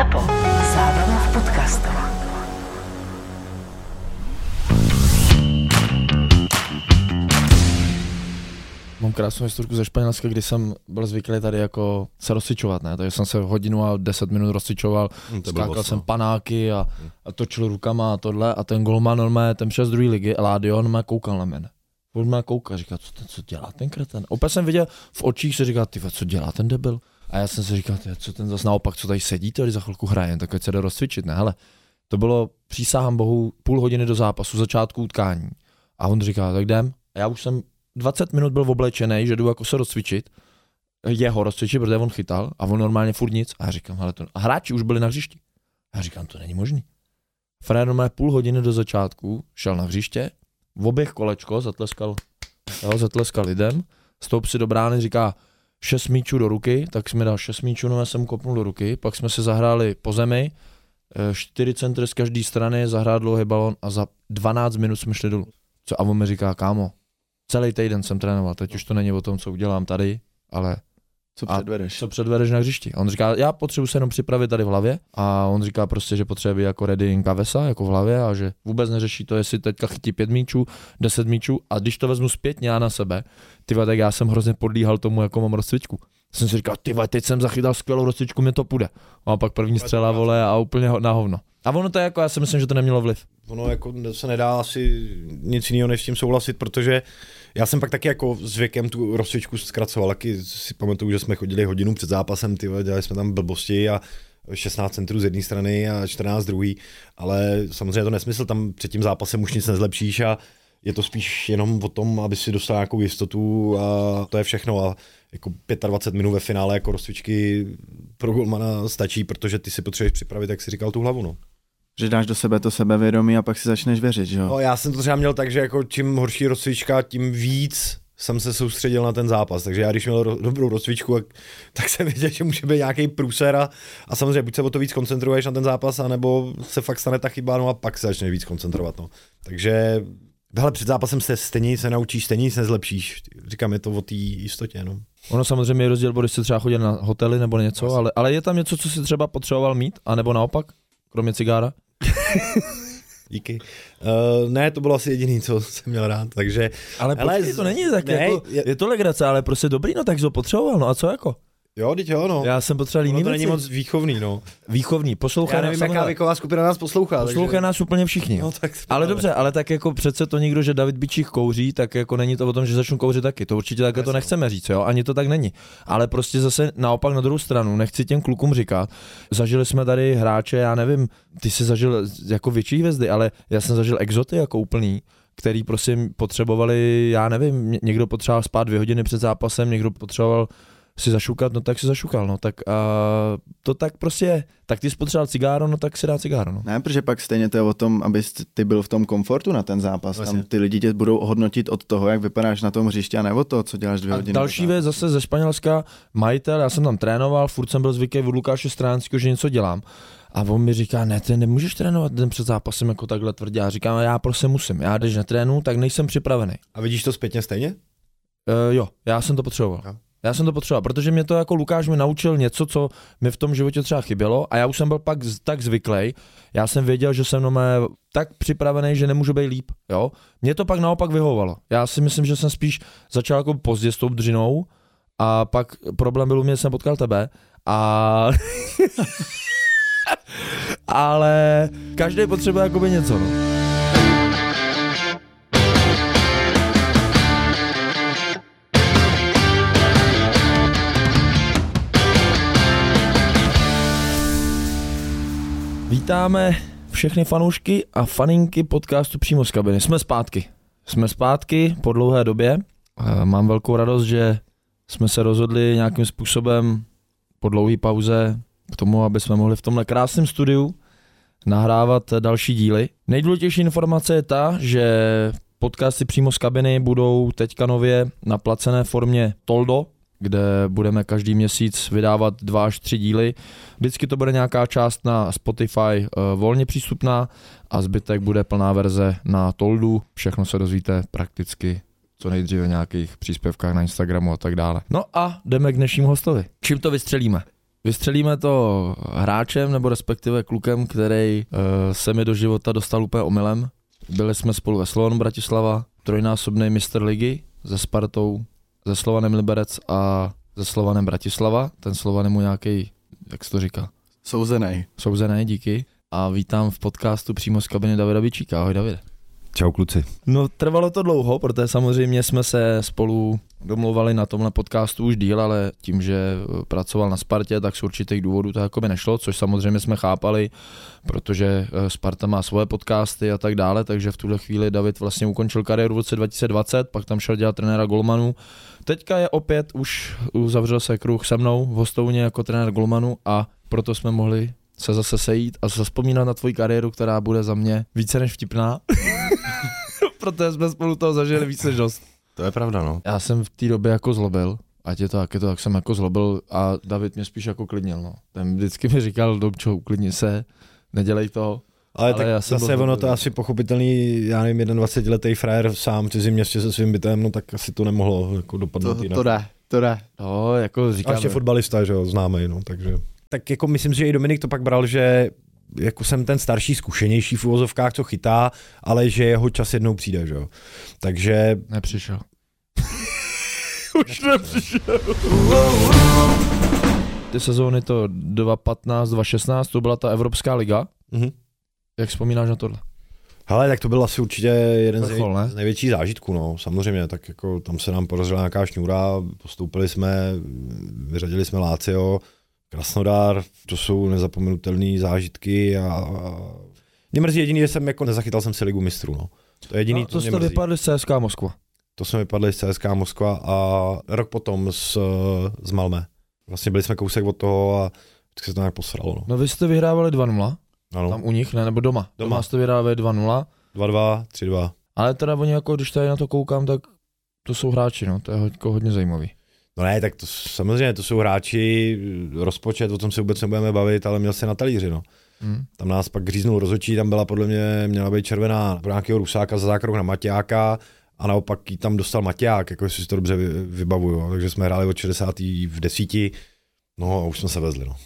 Zapo. Zábrná v podcastov. Mám krásnou historku ze Španělska, kdy jsem byl zvyklý tady jako se rozcvičovat, ne? Takže jsem se hodinu a deset minut rozcvičoval, Hm, to bylo skákal jsem no. panáky a, a točil rukama a tohle a ten golman normálně, ten přes druhý ligy, Eladio, on má koukal na mě. On má koukal, říká, co, ten, co dělá ten kreten. Opět jsem viděl v očích, se říká, ty co dělá ten debil. A já jsem si říkal, co ten zase naopak, co tady sedí, tady za chvilku hraje, tak ať se jde rozcvičit, ne, hele. To bylo, přísahám bohu, půl hodiny do zápasu, začátku utkání. A on říká, tak jdem. A já už jsem 20 minut byl oblečený, že jdu jako se rozcvičit, jeho rozcvičit, protože on chytal a on normálně furt nic. A já říkám, hele, to... a hráči už byli na hřišti. A já říkám, to není možný. Frér normálně půl hodiny do začátku šel na hřiště, v oběh kolečko, zatleskal, jo, zatleskal lidem, stoup si do brány, říká, šest míčů do ruky, tak jsme dal šest míčů, no já jsem kopnul do ruky, pak jsme se zahráli po zemi, eh, čtyři centry z každé strany, zahrál dlouhý balon a za 12 minut jsme šli dolů. Co, a on mi říká, kámo, celý týden jsem trénoval, teď už to není o tom, co udělám tady, ale Co A- předvedeš? co předvedeš na hřišti. A on říká, já potřebuji se jenom připravit tady v hlavě a on říká prostě, že potřebuje jako ready in kavesa, jako v hlavě a že vůbec neřeší to, jestli teďka chytí pět míčů, deset míčů a když to vezmu zpětně já na sebe, ty tak já jsem hrozně podlíhal tomu, jako mám rozcvičku. Jsem si říkal, ty teď jsem zachytal skvělou rozcvičku, mi to půjde. A pak první střela, vole, a úplně ho- na hovno. A ono to je jako, já si myslím, že to nemělo vliv. Ono jako se nedá asi nic jiného než s tím souhlasit, protože já jsem pak taky jako s věkem tu rozcvičku zkracoval, taky si pamatuju, že jsme chodili hodinu před zápasem, ty dělali jsme tam blbosti a 16 centrů z jedné strany a 14 z druhé, ale samozřejmě je to nesmysl, tam před tím zápasem už nic nezlepšíš a je to spíš jenom o tom, aby si dostal nějakou jistotu a to je všechno a jako 25 minut ve finále jako rozcvičky pro golmana stačí, protože ty si potřebuješ připravit, jak si říkal, tu hlavu. No. Že dáš do sebe to sebevědomí a pak si začneš věřit, že jo? No, já jsem to třeba měl tak, že jako čím horší rozcvička, tím víc jsem se soustředil na ten zápas. Takže já, když měl ro- dobrou rozcvičku, tak, tak jsem věděl, že může být nějaký průser a, a samozřejmě buď se o to víc koncentruješ na ten zápas, anebo se fakt stane ta chyba, no a pak se začneš víc koncentrovat. No. Takže hele, před zápasem se stejně nic nenaučíš, stejně nic nezlepšíš. Říkám, je to o té jistotě. No. Ono samozřejmě je rozdíl, když jste třeba chodil na hotely nebo něco, ale, ale je tam něco, co si třeba potřeboval mít, anebo naopak, kromě cigára? Díky. Uh, ne, to bylo asi jediný, co jsem měl rád, takže Ale počkej, to není tak, ne, jako, je- je, to legrace, ale prostě dobrý, no tak jsi ho potřeboval, no a co jako? Jo, teď jo, no. Já jsem potřeboval jiný to není moc výchovný, no. Výchovný, poslouchej Já nás, nevím, jaká věková skupina nás poslouchá. Poslouchají nás úplně všichni. No, tak ale dobře, ale tak jako přece to nikdo, že David Bičích kouří, tak jako není to o tom, že začnu kouřit taky. To určitě takhle to nechceme říct, jo, ani to tak není. Ale prostě zase naopak na druhou stranu, nechci těm klukům říkat, zažili jsme tady hráče, já nevím, ty jsi zažil jako větší hvězdy, ale já jsem zažil exoty jako úplný, který prostě potřebovali, já nevím, ně- někdo potřeboval spát dvě hodiny před zápasem, někdo potřeboval si zašukat, no tak si zašukal, no tak a to tak prostě je. Tak ty jsi potřeboval cigáro, no tak si dá cigáro, no. Ne, protože pak stejně to je o tom, abys ty byl v tom komfortu na ten zápas. Vlastně. Tam ty lidi tě budou hodnotit od toho, jak vypadáš na tom hřišti a ne od toho, co děláš dvě A hodiny. další věc zase ze Španělska, majitel, já jsem tam trénoval, furt jsem byl zvyklý od Lukáše Stránského, že něco dělám. A on mi říká, ne, ty nemůžeš trénovat den před zápasem jako takhle tvrdě. Já říkám, já prostě musím. Já když netrénu, tak nejsem připravený. A vidíš to zpětně stejně? Uh, jo, já jsem to potřeboval. Jo. Já jsem to potřeboval, protože mě to jako Lukáš mi naučil něco, co mi v tom životě třeba chybělo a já už jsem byl pak tak zvyklý, já jsem věděl, že jsem nomé tak připravený, že nemůžu být líp, jo. Mě to pak naopak vyhovovalo. Já si myslím, že jsem spíš začal jako pozdě s tou dřinou a pak problém byl u mě, že jsem potkal tebe a... Ale každý potřebuje jakoby něco, no. Vítáme všechny fanoušky a faninky podcastu přímo z kabiny. Jsme zpátky. Jsme zpátky po dlouhé době. Eh, Mám velkou radost, že jsme se rozhodli nějakým způsobem po dlouhé pauze k tomu, aby jsme mohli v tomhle krásném studiu nahrávat další díly. Nejdůležitější informace je ta, že podcasty přímo z kabiny budou teďka nově na placené formě Toldo, kde budeme každý měsíc vydávat dva až tři díly. Vždycky to bude nějaká část na Spotify uh, volně přístupná a zbytek bude plná verze na Toldu. Všechno se dozvíte prakticky co nejdříve v nějakých příspěvkách na Instagramu a tak dále. No a jdeme k dnešnímu hostovi. Čím to vystřelíme? Vystřelíme to hráčem nebo respektive klukem, který uh, se mi do života dostal úplně omylem. Byli jsme spolu ve Slovan Bratislava, trojnásobný mistr ligy se Spartou, se Slovanem Liberec a se Slovanem Bratislava. Ten Slovan je mu nějaký, jak se to říká, Souzenej. souzený, díky. A vítám v podcastu přímo z kabiny Davida Bičíka. Ahoj Davide. Čau kluci. No trvalo to dlouho, protože samozřejmě jsme se spolu domlouvali na tomhle podcastu už díl, ale tím, že eh, pracoval na Spartě, tak z určitých důvodů to jakoby nešlo, což samozřejmě jsme chápali, protože eh, Sparta má svoje podcasty a tak dále, takže v tuhle chvíli David vlastně ukončil kariéru v roce 2020, pak tam šel dělat trenéra Golmanu. Teďka je opět, už uzavřel se kruh se mnou v hostouně jako trenér Golmanu a proto jsme mohli se zase sejít a zaspomínat na tvoji kariéru, která bude za mě více než vtipná. protože jsme spolu toho zažili více než dost. To je pravda, no. Já jsem v té době jako zlobil, ať je to jak je to, tak jsem jako zlobil a David mě spíš jako klidnil, no. Ten vždycky mi říkal, Dobčo, uklidni se, nedělej to. Ale, Ale tak já jsem zase ono to je asi pochopitelný, já nevím, 21-letý frajer sám v cizím městě se svým bytem, no tak asi to nemohlo jako dopadnout To, jinak. to jde, to jde. No, jako A říkám, ještě fotbalista, že jo, známý, no, takže. Tak jako myslím že i Dominik to pak bral, že jako jsem ten starší, zkušenější v uvozovkách, co chytá, ale že jeho čas jednou přijde, že jo. Takže nepřišel. už nepřišel. Ty sezóny to 2015, 2016, to byla ta Evropská liga. Mhm. Jak vzpomínáš na tohle? Hele, tak to byl asi určitě jeden z, Vrchol, nej, ne? z největších zážitků, no, samozřejmě, tak jako tam se nám podařila nějaká šňůra, postoupili jsme, vyřadili jsme Lácio, Krasnodar, to jsou nezapomenutelné zážitky a, a mě mrzí jediný, že jsem jako nezachytal jsem si ligu mistrů, no. To je jediný, no, co to mě jste mrzí. vypadli z CSKA Moskva. To jsme vypadli z CSK Moskva a rok potom z, z Malmé. Vlastně byli jsme kousek od toho a tak se to nějak posralo, no. No vy jste vyhrávali 2-0, Ano, tam u nich, ne, nebo doma. Doma, Doma. doma jste vyhrávali 2-0, 2-2, 3-2. ale teda oni jako, když tady na to koukám, tak to jsou hráči, no, to je jako hodně zajímavý. No ne, tak to samozřejmě, to jsou hráči, rozpočet, o tom se vůbec nebudeme bavit, ale měl se na talíři, no. Hmm. Tam nás pak říznul rozhodčí, tam byla podle mě, měla být červená pro nějakého Rusáka za zákrok na Maťáka a naopak ji tam dostal Maťák, jako jestli si to dobře vy- vybavuju, takže jsme hráli od 60. v desíti, no a už jsme se vezli, no.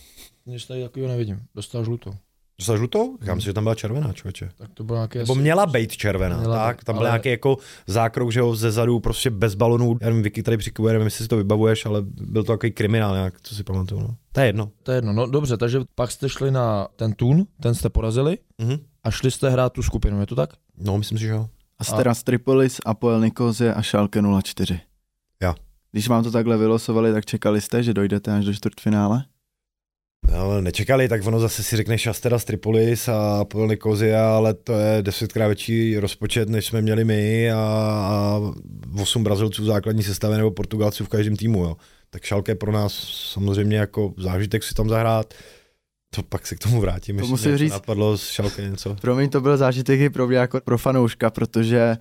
Nic tady takového nevidím, dostal žlutou. Dostal žlutou? Já myslím, že tam byla červená, člověče. Tak to bylo nějaké... Nebo měla být červená, Měla tak, být, tam byl ale- nějaký jako zákrok, že jo, ze zadu prostě bez balonů, já nevím, Vicky tady přikuje, nevím, jestli si to vybavuješ, ale byl to takový kriminál nějak, co si pamatuju, no. To je jedno. To je jedno, no dobře, takže pak jste šli na ten tun, ten jste porazili Mhm. a šli jste hrát tu skupinu, je to tak? No, myslím si, že jo. Astera Tripolis, Apoel Nikozie a Schalke 04. Jo. Když vám to takhle vylosovali, tak čekali jste, že dojdete až do čtvrtfinále? No, nečekali, tak ono zase si řekne Šastera z Tripolis a Nikozia, ale to je desetkrát větší rozpočet, než jsme měli my a, a 8 Brazilců v základní sestavě nebo Portugalců v každém týmu. Jo. Tak Šalke pro nás samozřejmě jako zážitek si tam zahrát. To pak se k tomu vrátím. To musím říct- Napadlo z Šalke něco. Pro mě to byl zážitek i pro mě jako pro fanouška, protože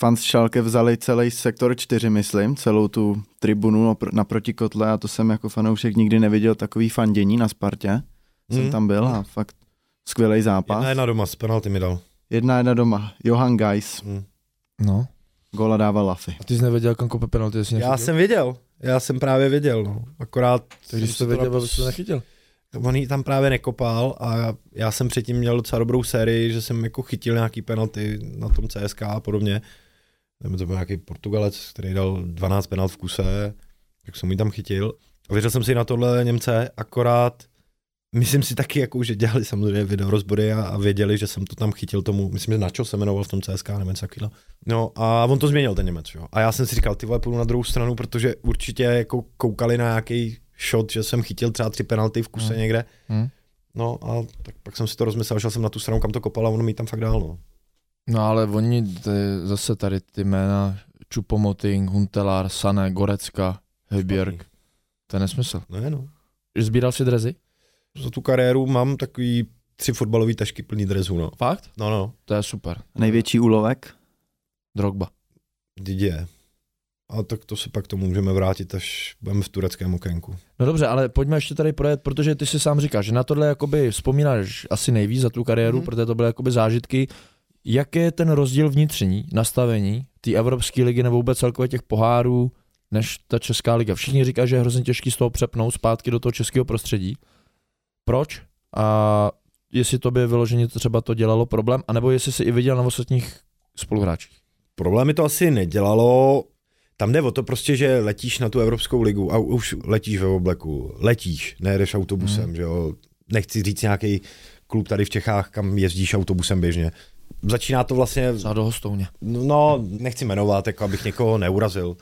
fans Schalke vzali celý sektor 4, myslím, celou tu tribunu napr- naproti kotle a to jsem jako fanoušek nikdy neviděl takový fandění na Spartě. Jsem Mhm. tam byl a fakt skvělý zápas. Jedna jedna doma, z penalty mi dal. jedna, jedna doma. Johan Geis, Hm. No. gola dával Lafy. A ty jsi nevěděl, kam kope penalty, jestli Já nechytil? jsem věděl, já jsem právě věděl, no. akorát Tak když jsem jsi to věděl, abys to nechytil. On ji tam právě nekopal a já, já jsem předtím měl docela dobrou sérii, že jsem jako chytil nějaký penalty na tom CSK a podobně. Nebo to byl nějaký Portugalec, který dal 12 penalt v kuse, tak jsem ji tam chytil. A věřil jsem si na tohle Němce, akorát myslím si taky, jako, že dělali samozřejmě video rozbory a, a věděli, že jsem to tam chytil tomu, myslím, že Nacho se jmenoval v tom CSK, nebo něco takového. No a on to změnil ten Němec, jo. A já jsem si říkal, ty vole, půjdu na druhou stranu, protože určitě jako koukali na nějaký shot, že jsem chytil třeba tři penalty v kuse Hmm. někde. Hmm. No a tak pak jsem si to rozmyslel, šel jsem na tu stranu, kam to kopal a on mi tam fakt dál, no. No ale oni ty, zase tady ty jména Čupomoting, Huntelar, Sané, Gorecka, Hebjerg, to je nesmysl. Ne, no. Sbíral si drezy? za tu kariéru mám takový tři fotbalové tašky plný dresu, no. Fakt? No, no, To je super. Největší úlovek? Drogba. Didě. A tak to se pak to můžeme vrátit, až budeme v tureckém okénku. No dobře, ale pojďme ještě tady projet, protože ty si sám říkáš, že na tohle jakoby vzpomínáš asi nejvíc za tu kariéru, Mhm. protože to byly jakoby zážitky. Jaký je ten rozdíl vnitřní, nastavení té Evropské ligy nebo vůbec celkově těch pohárů, než ta Česká liga? Všichni říkají, že je hrozně těžký z toho přepnout zpátky do toho českého prostředí. Proč? A jestli tobě vyloženě to třeba to dělalo problém, anebo jestli si i viděl na ostatních spoluhráčích. Problémy to asi nedělalo. Tam jde o to prostě, že letíš na tu Evropskou ligu a už letíš ve obleku. Letíš, nejedeš autobusem, hmm. že jo. Nechci říct nějaký klub tady v Čechách, kam jezdíš autobusem běžně. Začíná to vlastně Třeba do hostouně. No, no, nechci jmenovat, jako abych někoho neurazil.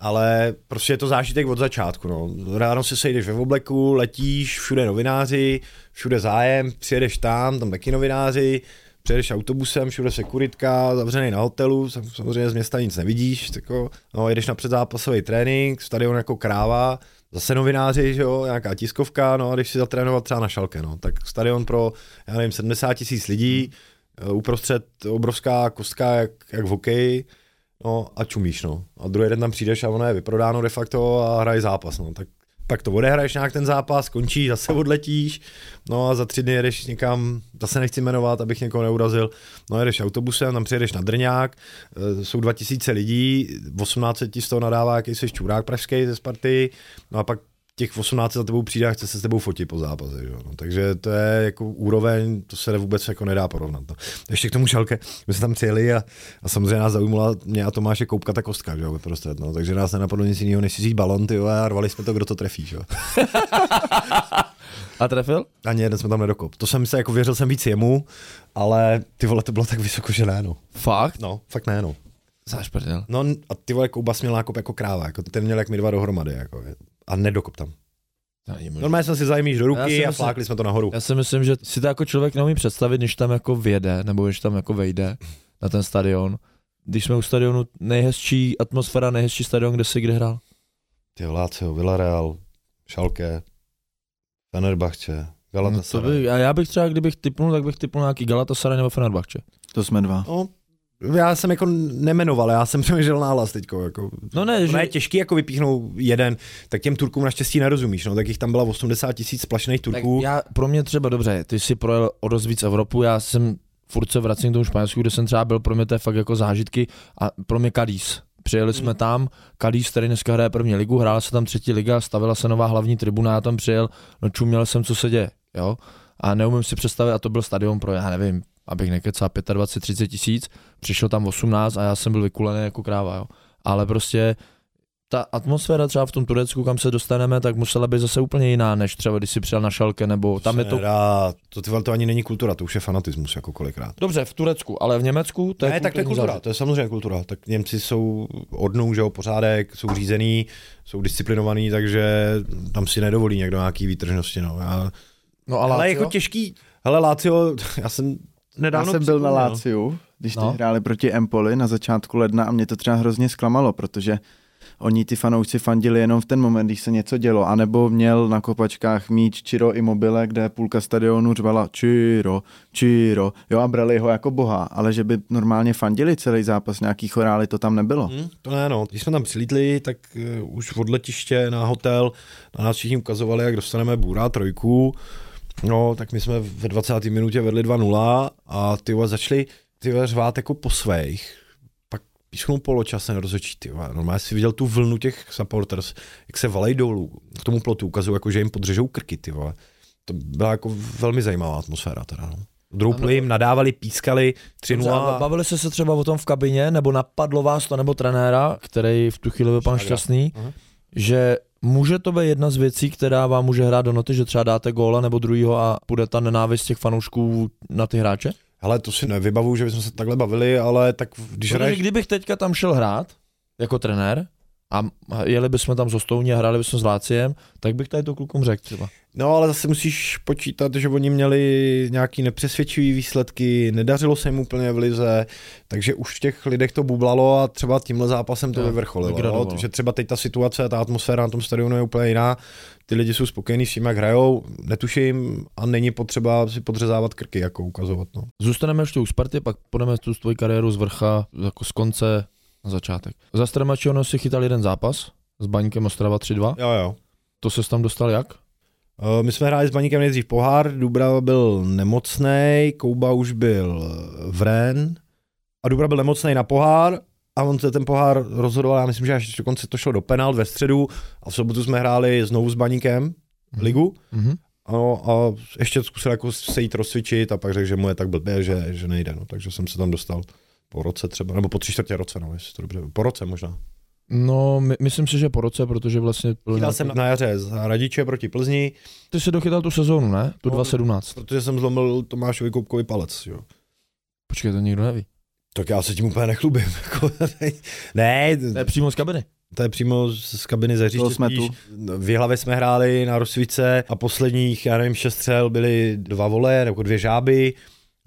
Ale prostě je to zážitek od začátku. No. Ráno se sejdeš ve obleku, letíš, všude novináři, všude zájem, přijedeš tam, tam taky novináři, přijedeš autobusem, všude sekuritka, zavřený na hotelu, sam- samozřejmě z města nic nevidíš, tako, no, jedeš na předzápasový trénink, stadion jako kráva, zase novináři, že jo, nějaká tiskovka, no a když si zatrénovat třeba na šalke, no, tak stadion pro, já nevím, 70 tisíc lidí, uprostřed obrovská kostka, jak, jak v hokeji, no a čumíš, no. A druhý den tam přijdeš a ono je vyprodáno de facto a hraje zápas, no. Tak, tak to odehraješ nějak ten zápas, končíš, zase odletíš, no a za tři dny jedeš někam, zase nechci jmenovat, abych někoho neurazil, no jedeš autobusem, tam přijedeš na Drňák, eh, jsou 2000 lidí, 18 ti z toho nadává jakýsi čurák pražský ze Sparty, no a pak těch 18 za tebou přijde a chce se s tebou fotit po zápase. Že? jo. No, takže to je jako úroveň, to se vůbec jako nedá porovnat. No. Ještě k tomu šalke, my jsme tam přijeli a, a samozřejmě nás zaujmula mě a Tomáše Koupka ta kostka, že jo, prostě, no, takže nás nenapadlo nic jiného, než si vzít balon, ty a rvali jsme to, kdo to trefí, že jo. A trefil? Ani jeden jsme tam nedokop. To jsem se jako věřil jsem víc jemu, ale ty vole, to bylo tak vysoko, že ne, no. Fakt? No, fakt ne, no. Záš prdel. No a ty vole, Koubas měl nákop jako kráva, jako ten měl jak my dva dohromady, jako, a nedokop tam. Normálně jsme si zajmíš do ruky si a myslím- flákli jsme to nahoru. Já si myslím, že si to jako člověk neumí představit, když tam jako vjede, nebo když tam jako vejde na ten stadion. Když jsme u stadionu, nejhezčí atmosféra, nejhezčí stadion, kde jsi kde hrál. Ty Lácio, Villarreal, Schalke, Fenerbahce, No to Galatasaray. by, a já bych třeba, kdybych typnul, tak bych typnul nějaký Galatasaray nebo Fenerbahce. To jsme dva. No, já jsem jako nemenoval, já jsem přemýšlel náhlas teďko. Jako. No ne, Že... je těžký jako vypíchnout jeden, tak těm Turkům naštěstí nerozumíš, no, tak jich tam byla 80 tisíc splašných Tak Turků. já, pro mě třeba dobře, ty si projel o dost víc Evropu, já jsem furt se vracím k tomu Španělsku, kde jsem třeba byl, pro mě to je fakt jako zážitky a pro mě Cadiz. Přijeli jsme tam, Cadiz, který dneska hraje první ligu, hrála se tam třetí liga, stavila se nová hlavní tribuna, já tam přijel, no čuměl jsem, co se děje, jo. A neumím si představit, a to byl stadion pro, já nevím, abych nekecal 25-30 tisíc, přišlo tam 18 a já jsem byl vykulený jako kráva, jo. Ale prostě ta atmosféra třeba v tom Turecku, kam se dostaneme, tak musela být zase úplně jiná, než třeba když si přijel na Šalke, nebo tam je to... Nedá, to, ty to ani není kultura, to už je fanatismus jako kolikrát. Dobře, v Turecku, ale v Německu to je ne, tak to je kultura, záležitost. to je samozřejmě kultura. Tak Němci jsou odnou, že jo, pořádek, jsou řízený, jsou disciplinovaný, takže tam si nedovolí někdo nějaký výtržnosti. No. Já, No ale, ale ale jako těžký, hele Lácio, já jsem Já nedávno jsem byl na. Láciu, když No. no. hráli proti Empoli na začátku ledna a mě to třeba hrozně zklamalo, protože oni ty fanoušci fandili jenom v ten moment, když se něco dělo, anebo měl na kopačkách míč Čiro Immobile, kde půlka stadionu řvala Čiro, Čiro, jo a brali ho jako boha, ale že by normálně fandili celý zápas, nějaký chorály, to tam nebylo. Hmm, to ne, no. Když jsme tam přilítli, tak uh, už od letiště na hotel na nás všichni ukazovali, jak dostaneme Bůra trojku. No, tak my jsme ve 20. minutě vedli 2-0 a ty vole začali ty vole řvát jako po svých. Pak písknou poločas rozhodčí, ty vole. Normálně si viděl tu vlnu těch supporters, jak se valej dolů k tomu plotu, ukazují, jako, že jim podřežou krky, ty vole. To byla jako velmi zajímavá atmosféra teda, no. Droupli jim, nadávali, pískali, 3 Dobře, a bavili jste se třeba o tom v kabině, nebo napadlo vás to, nebo trenéra, který v tu chvíli byl pan. Šťastný, Aha. že může to být jedna z věcí, která vám může hrát do noty, že třeba dáte góla nebo druhýho a bude ta nenávist těch fanoušků na ty hráče? Hele, to si nevybavu, že bychom se takhle bavili, ale tak když Protože hraješ... kdybych teďka tam šel hrát, jako trenér, a jeli bychom tam s Hostouní a hráli bychom s Láciem, tak bych tady to klukům řekl třeba. No ale zase musíš počítat, že oni měli nějaký nepřesvědčivý výsledky, nedařilo se jim úplně v lize, takže už v těch lidech to bublalo a třeba tímhle zápasem to vyvrcholilo. No, takže třeba teď ta situace, ta atmosféra na tom stadionu je úplně jiná, ty lidi jsou spokojení s tím, jak hrajou, netuším a není potřeba si podřezávat krky, jako ukazovat. No. Zůstaneme ještě u Sparty, pak půjdeme tu tvoji kariéru z vrcha, jako z konce na začátek. Za Stramačiono si chytal jeden zápas s Baníkem Ostrava 3-2. Jo, jo. To se tam dostal jak? Eh, My jsme hráli s Baníkem nejdřív pohár, Dubra byl nemocný, Kouba už byl v Ren a Dubra byl nemocný na pohár a on se ten pohár rozhodoval, já myslím, že až dokonce to šlo do penalt ve středu a v sobotu jsme hráli znovu s Baníkem ligu Mhm. ano, a ještě zkusil jako se jít rozcvičit a pak řekl, že mu je tak blbě, že, že nejde, no, takže jsem se tam dostal po roce třeba, nebo po tři čtvrtě roce, no, jestli to dobře, po roce možná. No, my, myslím si, že po roce, protože vlastně... byl Chytal nějaký- jsem na jaře z Radiče proti Plzni, Ty jsi dochytal tu sezónu, ne? Tu No. 2017. protože jsem zlomil Tomášovi Koupkovi palec, jo. Počkej, to nikdo neví. Tak já se tím úplně nechlubím. jako, ne, To je přímo z kabiny. to je přímo z kabiny ze hřiště. Jsme spíš. V Jihlavě jsme hráli na rozsvíce a posledních, já nevím, šest střel byly dva vole, nebo dvě žáby,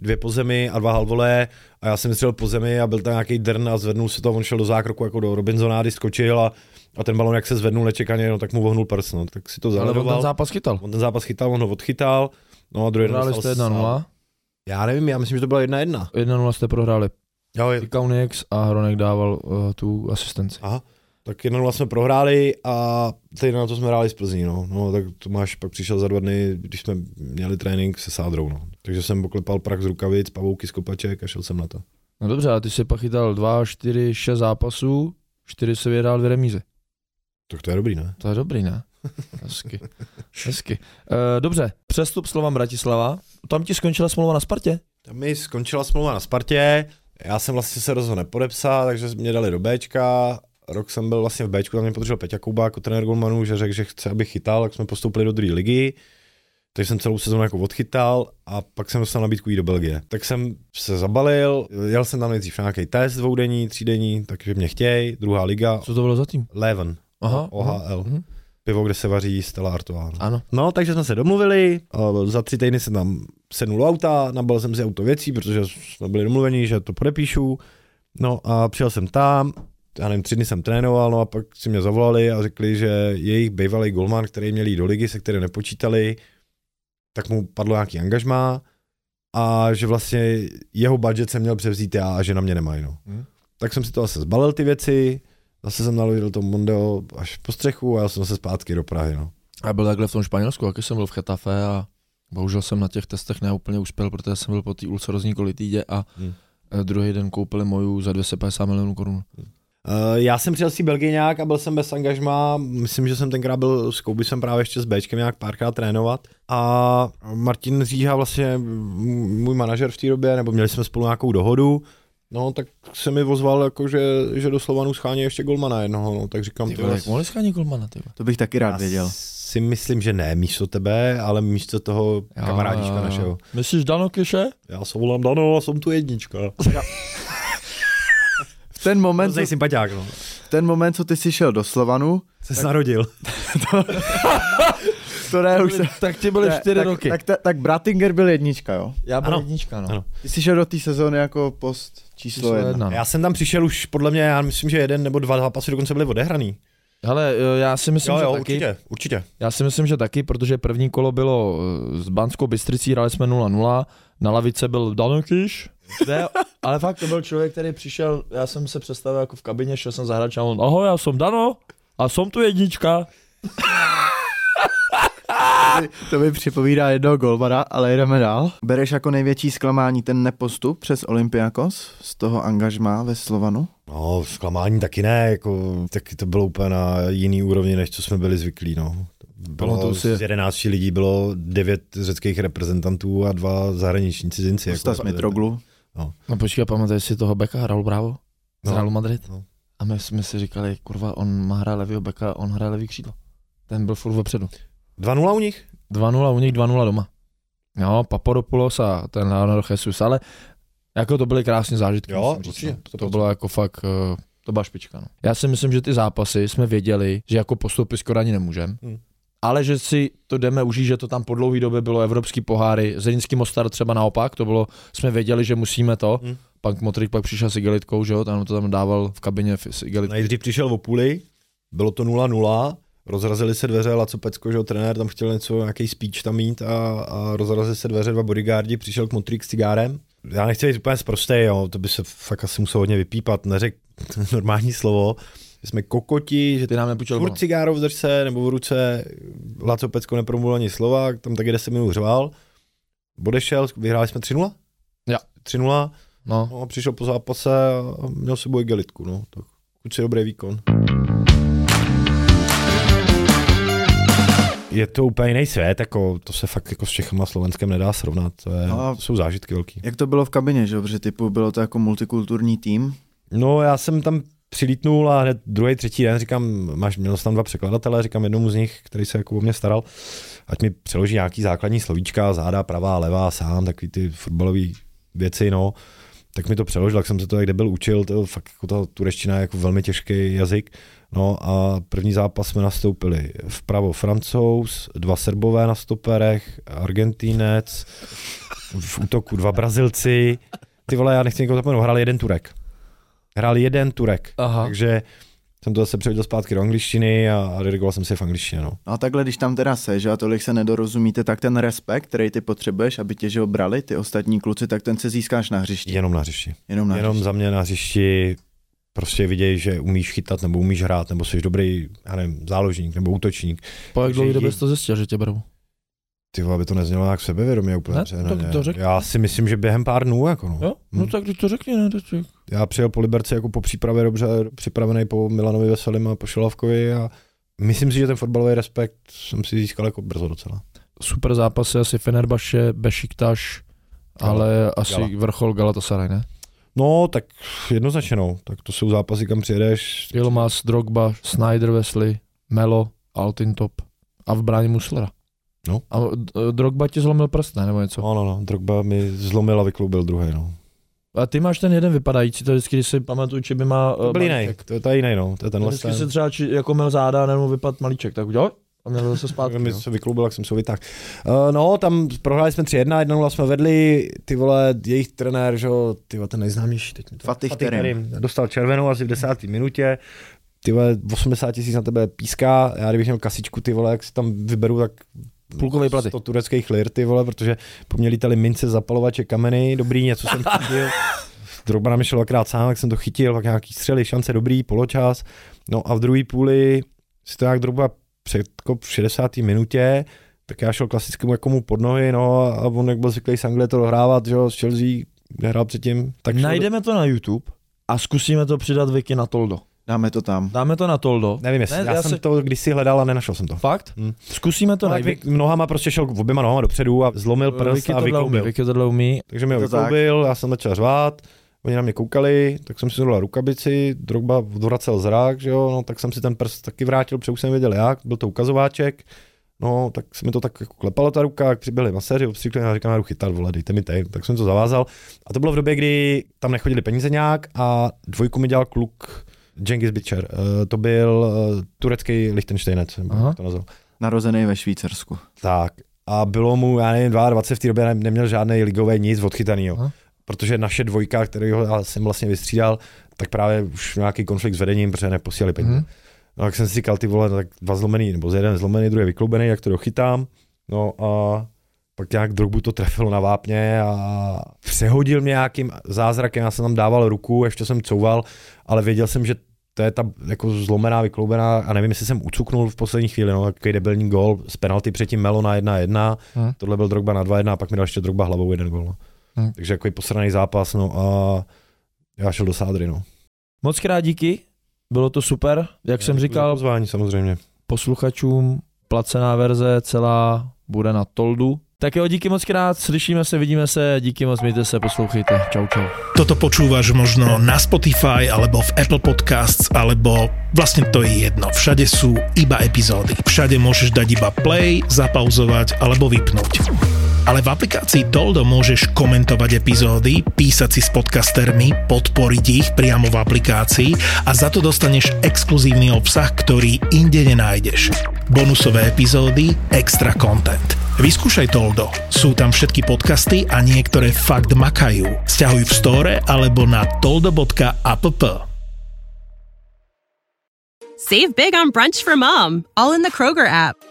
dvě po zemi a dva halvole a já jsem střelil po zemi a byl tam nějaký drn a zvednul se to a on šel do zákroku jako do Robinsonády, skočil a, a ten balon jak se zvednul nečekaně, no, tak mu vohnul prst, no, tak si to Ale on ten zápas chytal. On ten zápas chytal, on ho odchytal, no a druhý Hráli jste 1-0, Já nevím, já myslím, že to bylo 1-1. 1-0 jste prohráli. Jo, je, a Hronek dával uh, tu asistenci. Aha. Tak 1 jsme prohráli a teď na to jsme hráli z Plzní, no. no. tak Tomáš pak přišel za dva dny, když jsme měli trénink se sádrou, no. Takže jsem poklepal prach z rukavic, pavouky z kopaček a šel jsem na to. No dobře, ale ty jsi pak chytal 2, 4, 6 zápasů, 4 se vyhrál dvě remízy. Tak to je dobrý, ne? To je dobrý, ne? Hezky. Hezky. Uh, dobře, přestup Slovan Bratislava. Tam ti skončila smlouva na Spartě? Tam mi skončila smlouva na Spartě, já jsem vlastně se rozhodl nepodepsat, takže mě dali do Bčka, rok jsem byl vlastně v Bčku, tam mě podržel Peťa Kuba jako trenér golmanů, že řekl, že chce, abych chytal, tak jsme postoupili do druhé ligy. Takže jsem celou sezónu jako odchytal a pak jsem dostal nabídku jít do Belgie. Tak jsem se zabalil, jel jsem tam nejdřív na nějaký test dvoudenní, třídenní, takže mě chtějí, druhá liga, Co to bylo za tým? Leven, Aha. OHL, Mhm. pivo, kde se vaří Stella Artois. Ano. No, takže jsme se domluvili, a za tři týdny jsem tam sednul auta, nabal jsem si auto věcí, protože jsme byli domluveni, že to podepíšu. No a přijel jsem tam, já nevím, tři dny jsem trénoval, no a pak si mě zavolali a řekli, že jejich bývalý golman, který měl jít do ligy, se kterým nepočítali, tak mu padlo nějaký angažmá a že vlastně jeho budget jsem měl převzít já a že na mě nemají. No. Hmm. Tak jsem si to zase zbalil ty věci, zase jsem naložil to Mondeo až po střechu a já jsem zase zpátky do Prahy. No. A byl takhle v tom Španělsku, jaký jsem byl v Chetafe a bohužel jsem na těch testech neúplně uspěl, protože jsem byl po té ulcerozní kolitidě a Hmm. hmm. druhý den koupili moju za 250 milionů korun. Uh, já jsem přijel z té Belgie nějak a byl jsem bez angažma. Myslím, že jsem tenkrát byl s Kouby jsem právě ještě s Bčkem nějak párkrát trénovat. A Martin Říha, vlastně můj manažer v té době, nebo měli jsme spolu nějakou dohodu, No, tak se mi ozval, jako, že, že do Slovanu schání ještě golmana jednoho, no, tak říkám, Ty ty jak mohli schánit golmana, ty vole? To bych taky rád já věděl. si myslím, že ne místo tebe, ale místo toho Jo, kamarádička jo, našeho. Myslíš Dano Keše? Já se volám Dano a jsem tu jednička. Ten moment, co, Hrozný sympatiák, no. ten moment, co ty jsi šel do Slovanu, Se narodil. to ne, už se... Tak ti byly čtyři tak, roky. Tak, tak, tak Bratinger byl jednička, jo? Já byl Ano. jednička, no. Ano. Ty jsi šel do té sezóny jako post číslo, Číslo jedna. jedna. no. Já jsem tam přišel už, podle mě, já myslím, že jeden nebo dva zápasy dokonce byly odehraný. Hele, eh, já si myslím, Jo, že jo, taky. určitě, určitě. Já si myslím, že taky, protože první kolo bylo eh, s Banskou Bystricí, hráli jsme 0-0, na lavice byl Danukiš, ne, ale fakt to byl člověk, který přišel, já jsem se představil jako v kabině, šel jsem za hráč a on, ahoj, já jsem Dano a jsem tu jednička. To mi připomíná jednoho golmana, ale jdeme dál. Bereš jako největší zklamání ten nepostup přes Olympiakos z toho angažmá ve Slovanu? No, zklamání taky ne, jako, taky to bylo úplně na jiný úrovni, než co jsme byli zvyklí, no. Bylo Pamatuju si- z 11 lidí bylo 9 řeckých reprezentantů a dva zahraniční cizinci. jako Stas Mitroglu. No počkej, pamatuješ si toho beka, hrál Bravo, z No. Realu Madrid. No. A my jsme si říkali, kurva, on má hra levýho beka, on hraje levý křídlo. Ten byl furt vepředu. 2-0 u nich? 2-0 u nich, 2-0 doma. Jo, Papadopoulos a ten Leonardo Jesus, ale jako to byly krásné zážitky. Jo, musím říct, určitě, no. to To bylo jako fakt uh, To byla špička. No. Já si myslím, že ty zápasy jsme věděli, že jako postoupit skoro ani nemůžeme. Hmm. Ale že si to jdeme užít, že to tam po dlouhé době bylo evropský poháry, Zrinský Mostar třeba naopak, to bylo, jsme věděli, že musíme to. Hmm. Pak Motrik pak přišel s igelitkou, že jo, tam to tam dával v kabině s igelitkou. Nejdřív přišel o půli, bylo to 0-0, rozrazily se dveře, Laco Pecko, že jo, trenér tam chtěl něco, nějaký speech tam mít a, a rozrazily se dveře, dva bodyguardi, přišel k Motrik s cigárem. Já nechci být úplně zprostý, jo, to by se fakt asi muselo hodně vypípat, neřek normální slovo, že jsme kokoti, že Ty nám nepůjčil furt cigáro v držce nebo v ruce, Laco Pecko nepromluvil ani slova, tam taky 10 minut řval, odešel, vyhráli jsme 3-0? Jo. 3-0, No, no a přišel po zápase a měl s sebou gelitku, no, tak kluci dobrý výkon. Je to úplně jiný svět, jako, to se fakt jako s Čechama a Slovenskem nedá srovnat, to, je, No to jsou zážitky velký. Jak to bylo v kabině, že? Protože typu bylo to jako multikulturní tým. No já jsem tam přilítnul a hned druhý, třetí den říkám, máš, měl jsem tam dva překladatele, říkám jednomu z nich, který se jako o mě staral, ať mi přeloží nějaký základní slovíčka, záda, pravá, levá, sám, takový ty fotbalové věci, no. Tak mi to přeložil, tak jsem se to jak debil učil, to fakt jako ta tureština je jako velmi těžký jazyk. No a první zápas jsme nastoupili vpravo Francouz, dva Srbové na stoperech, Argentínec, v útoku dva Brazilci. Ty vole, já nechci někoho zapomenout, hrál jeden Turek. Hrál jeden Turek, aha. takže jsem to zase převedl zpátky do angličtiny a, a dirigoval jsem si v angličtině. No. No a takhle, když tam teda seš a tolik se nedorozumíte, tak ten respekt, který ty potřebuješ, aby tě že ho brali, ty ostatní kluci, tak ten se získáš na hřišti. Jenom na hřišti. Jenom na Jenom hřišti. za mě na hřišti prostě vidějí, že umíš chytat, nebo umíš hrát, nebo jsi dobrý, já nevím, záložník, nebo útočník. Po jak dlouhý době jsi to zjistil, že tě berou? Ty aby to neznělo nějak sebevědomě úplně. Ne, tak to řekni. Já si myslím, že během pár dnů, jako no. Jo? No Hmm. tak když to řekni, ne? teď- Já přijel po Liberci jako po přípravě dobře připravený po Milanovi Veselim a po Šelavkovi a myslím si, že ten fotbalový respekt jsem si získal jako brzo docela. Super zápasy asi Fenerbahce, Bešiktaš, ale asi Gala. vrchol Galatasaray, ne? No, tak jednoznačně no. Tak to jsou zápasy, kam přijedeš. Ilmas, Drogba, Snyder, Wesley, Melo, Altintop a v bráně Muslera. No. A d- Drogba ti zlomil prst, ne? Nebo něco? No, no, no. Drogba mi zlomil a vykloubil druhý, no. A ty máš ten jeden vypadající, to vždycky, když si pamatuju, či by má... To eh, byl jiný, malíček. to je ta jiný, no. To je tenhle Vždycky si třeba či, jako měl záda, nebo vypad malíček, tak udělal a měl zase zpátky. mi no. se vykloubil, jak jsem se ho vytáhl. Uh, no, tam prohráli jsme 3-1, 1 jsme vedli, ty vole, jejich trenér, že jo, ty vole, ten nejznámější, teď mi to... Fatih Terim. Dostal červenou asi v desáté minutě, ty vole, 80 tisíc na tebe píská, já kdybych měl kasičku, ty vole, jak si tam vyberu, tak Půlkovej platy. 100 tureckých lir, ty vole, protože po lítali mince, zapalovače, kameny, dobrý, něco jsem chytil. Drogba na mě šel dvakrát sám, jak jsem to chytil, pak nějaký střely, šance dobrý, poločas. No a v druhé půli si to nějak Drogba předkop v 60. minutě, tak já šel klasickému jako mu pod nohy, no a on jak byl zvyklý z Anglie to dohrávat, že jo, z Chelsea, nehrál předtím, tak Najdeme to na YouTube a zkusíme to přidat Vicky na Toldo. Dáme to tam. Dáme to na Toldo. Nevím, jestli, Ne, já, já jsem si- to kdysi hledal a nenašel jsem to. Fakt? Hm. Zkusíme to No, najít. tak Vic nohama prostě šel oběma nohama dopředu a zlomil prst Vicky a vykloubil. Vicky tohle umí. Takže mi ho to vykloubil, já jsem začal řvát, oni na mě koukali, tak jsem si dal rukavici, Drogba odvracel zrak, že jo, no, tak jsem si ten prst taky vrátil, protože už jsem věděl jak, byl to ukazováček, no, tak se mi to tak jako klepalo ta ruka, jak přiběhli maséři, obstříkli a říkám, jdu chytat, vole, dejte mi tady, tak jsem to zavázal. A to bylo v době, kdy tam nechodili peníze nějak a dvojku mi dělal kluk Cengiz Bičer, uh, to byl uh, turecký Lichtensteinec, jak to nazval. Narozený ve Švýcarsku. Tak. A bylo mu, já nevím, 22 v té době ne- neměl žádný ligový nic odchytanýho. Aha. Protože naše dvojka, kterého já jsem vlastně vystřídal, tak právě už nějaký konflikt s vedením, protože neposílali peníze. Mhm. No tak jsem si říkal, ty vole, no, tak dva zlomený, nebo z jeden zlomený, druhý vykloubený, jak to dochytám. No a pak nějak Drogbu to trefilo na vápně a přehodil mě nějakým zázrakem, já jsem tam dával ruku, ještě jsem couval, ale věděl jsem, že to je ta jako zlomená, vykloubená a nevím, jestli jsem ucuknul v poslední chvíli, no, takový debilní gol z penalty předtím Melo na 1-1, Hm. tohle byl Drogba na 2-1 a pak mi dal ještě Drogba hlavou jeden gol. No. Hm. Takže jako posraný zápas, no a já šel do sádry, no. Moc krát díky, bylo to super. Jak jsem Děkuji za říkal Pozvání samozřejmě. posluchačům, placená verze celá bude na Toldu. Tak jo, díky moc krát, slyšíme se, vidíme se, díky moc, mějte se, poslouchejte. Čau, čau. Toto počúvaš možno na Spotify alebo v Apple Podcasts, alebo vlastne to je jedno. Všade sú iba epizódy. Všade môžeš dať iba play, zapauzovať alebo vypnúť. Ale v aplikácii Toldo môžeš komentovať epizódy, písať si s podcastermi, podporiť ich priamo v aplikácii a za to dostaneš exkluzívny obsah, ktorý inde nenájdeš. Bonusové epizódy, extra content. Vyskúšaj Toldo. Sú tam všetky podcasty a niektoré fakt makajú. Sťahuj v store alebo na toldo.app. Save big on brunch for mom, all in the Kroger app.